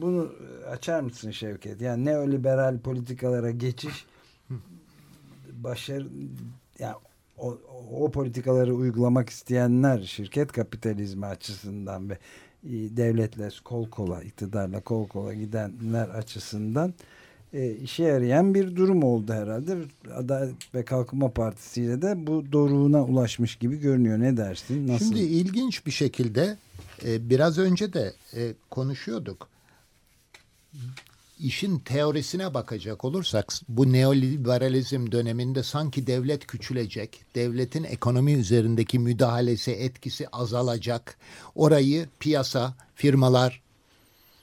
bunu açar mısın Şevket? Yani neoliberal politikalara geçiş başarı yani o, o politikaları uygulamak isteyenler şirket kapitalizmi açısından ve e, devletle kol kola iktidarla kol kola gidenler açısından e, işe yarayan bir durum oldu herhalde. Adalet ve Kalkınma Partisi ile de bu doruğuna ulaşmış gibi görünüyor. Ne dersin? Nasıl? Şimdi ilginç bir şekilde e, biraz önce de e, konuşuyorduk. İşin teorisine bakacak olursak bu neoliberalizm döneminde sanki devlet küçülecek, devletin ekonomi üzerindeki müdahalesi, etkisi azalacak, orayı piyasa, firmalar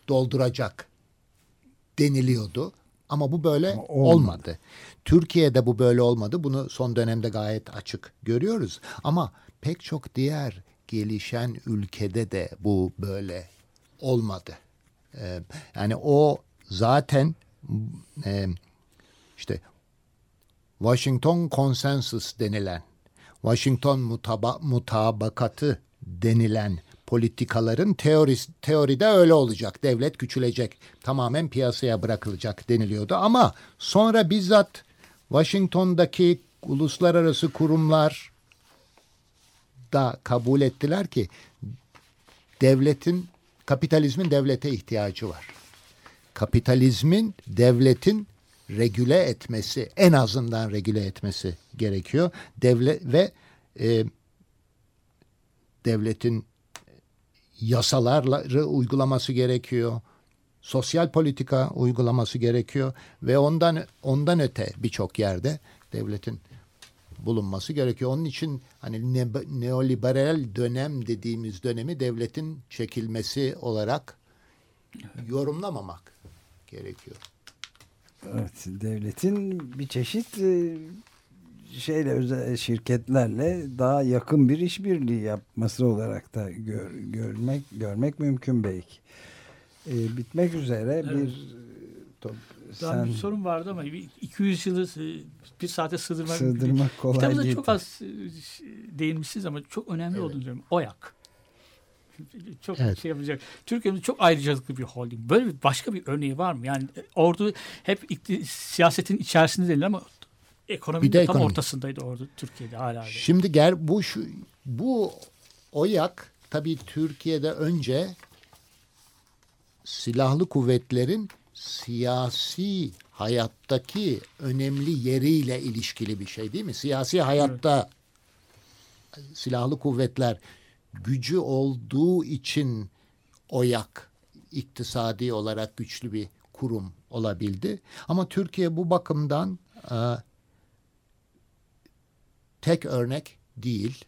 dolduracak deniliyordu. Ama bu böyle Ama olmadı. olmadı. Türkiye'de bu böyle olmadı. Bunu son dönemde gayet açık görüyoruz. Ama pek çok diğer gelişen ülkede de bu böyle olmadı. Ee, yani o zaten e, işte Washington Consensus denilen, Washington mutaba, mutabakatı denilen politikaların teoris, teoride öyle olacak. Devlet küçülecek. Tamamen piyasaya bırakılacak deniliyordu. Ama sonra bizzat Washington'daki uluslararası kurumlar da kabul ettiler ki devletin kapitalizmin devlete ihtiyacı var. Kapitalizmin devletin regüle etmesi, en azından regüle etmesi gerekiyor. Devlet ve e, devletin yasaları uygulaması gerekiyor. Sosyal politika uygulaması gerekiyor ve ondan ondan öte birçok yerde devletin bulunması gerekiyor. Onun için hani ne, neoliberal dönem dediğimiz dönemi devletin çekilmesi olarak yorumlamamak gerekiyor. Evet, devletin bir çeşit e, şeyle özel şirketlerle daha yakın bir işbirliği yapması olarak da gör, görmek görmek mümkün belki. E, bitmek üzere Evet. bir top, Daha sen bir sorun vardı ama bir 200 yılı e, bir saate sığdırmak sığdırmak kolay değil. çok az e, değinmişsiniz ama çok önemli Evet. olduğunu düşünüyorum. OYAK. Çok Evet. şey yapacak. Türkiye'miz çok ayrıcalıklı bir holding. Böyle bir başka bir örneği var mı? Yani ordu hep ikti- siyasetin içerisinde değil ama ekonominin de tam ekonomi. ortasındaydı ordu Türkiye'de hala. Şimdi ger bu şu bu OYAK tabii Türkiye'de önce silahlı kuvvetlerin siyasi hayattaki önemli yeriyle ilişkili bir şey değil mi? Siyasi hayatta silahlı kuvvetler gücü olduğu için OYAK iktisadi olarak güçlü bir kurum olabildi. Ama Türkiye bu bakımdan e, tek örnek değil.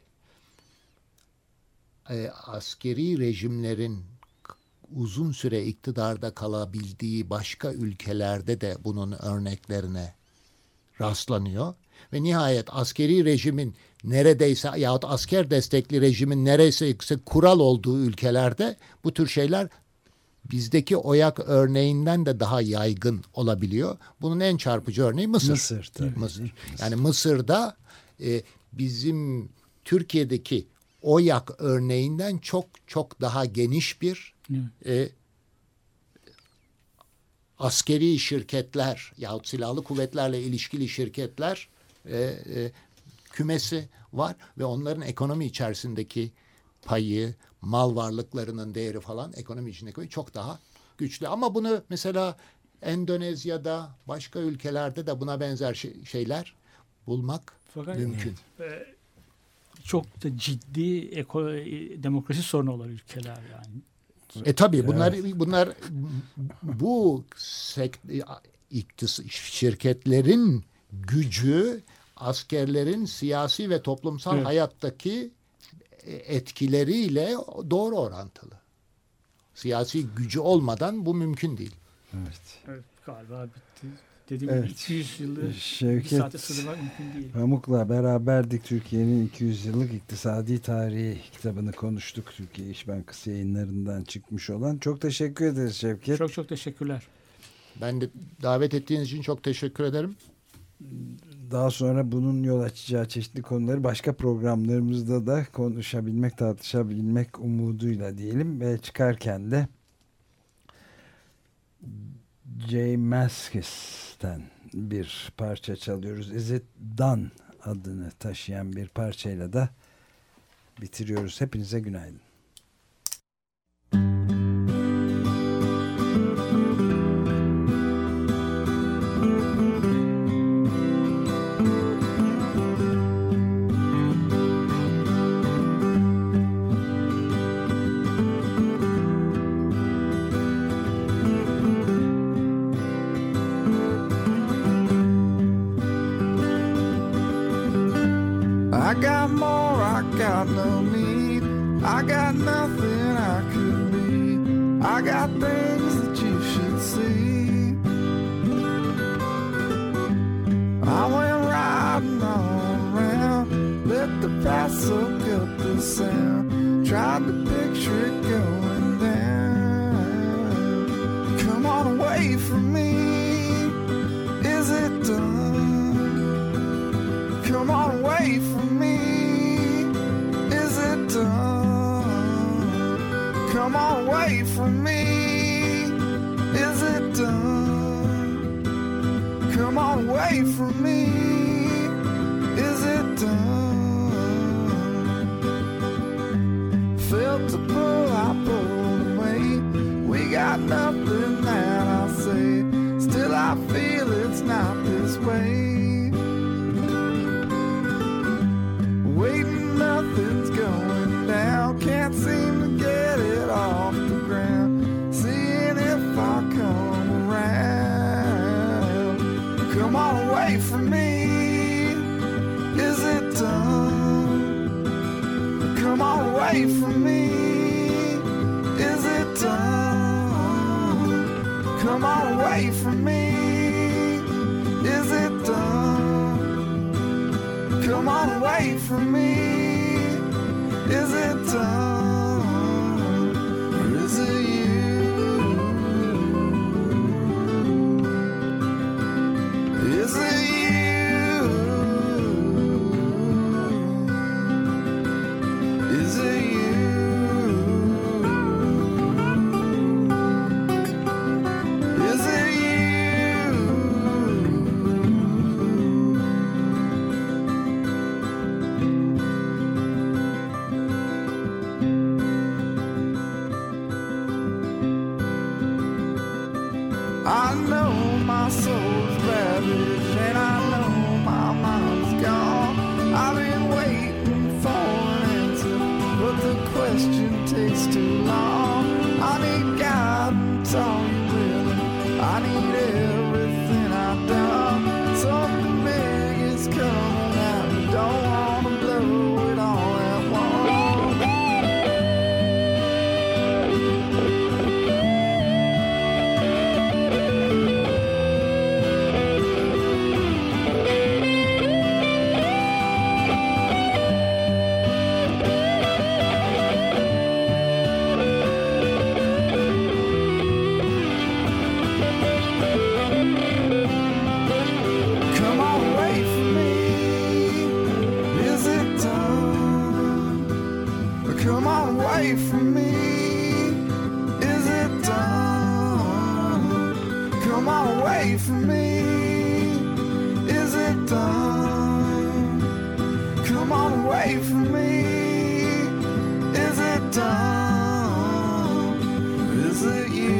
E, askeri rejimlerin uzun süre iktidarda kalabildiği başka ülkelerde de bunun örneklerine rastlanıyor. Ve nihayet askeri rejimin neredeyse yahut asker destekli rejimin neredeyse kural olduğu ülkelerde bu tür şeyler bizdeki oyak örneğinden de daha yaygın olabiliyor. Bunun en çarpıcı örneği Mısır. Mısır tabii. Mısır. Yani Mısır'da e, bizim Türkiye'deki OYAK örneğinden çok çok daha geniş bir e, askeri şirketler yahut silahlı kuvvetlerle ilişkili şirketler e, e, kümesi var ve onların ekonomi içerisindeki payı, mal varlıklarının değeri falan ekonomi içindeki çok daha güçlü. Ama bunu mesela Endonezya'da başka ülkelerde de buna benzer şey- şeyler bulmak Fakat mümkün. e, çok da ciddi eko, e, demokrasi sorunu olan ülkeler yani. E tabii bunlar bunlar bu sekt, iktis, şirketlerin gücü askerlerin siyasi ve toplumsal Evet. hayattaki etkileriyle doğru orantılı. Siyasi gücü olmadan bu mümkün değil. Evet. Evet galiba bitti. Dediğim Evet. gibi 200 yılı bir Şevket saate sığdırmak mümkün değil. Pamuk'la beraberdik Türkiye'nin 200 yıllık iktisadi tarihi kitabını konuştuk. Türkiye İş Bankası yayınlarından çıkmış olan. Çok teşekkür ederiz Şevket. Çok çok teşekkürler. Ben de davet ettiğiniz için çok teşekkür ederim. Daha sonra bunun yol açacağı çeşitli konuları başka programlarımızda da konuşabilmek, tartışabilmek umuduyla diyelim. Ve çıkarken de Jay Maskis'ten bir parça çalıyoruz. Is It Done adını taşıyan bir parçayla da bitiriyoruz. Hepinize günaydın. wait for me? Is it done? Or is it dawn. Is it you?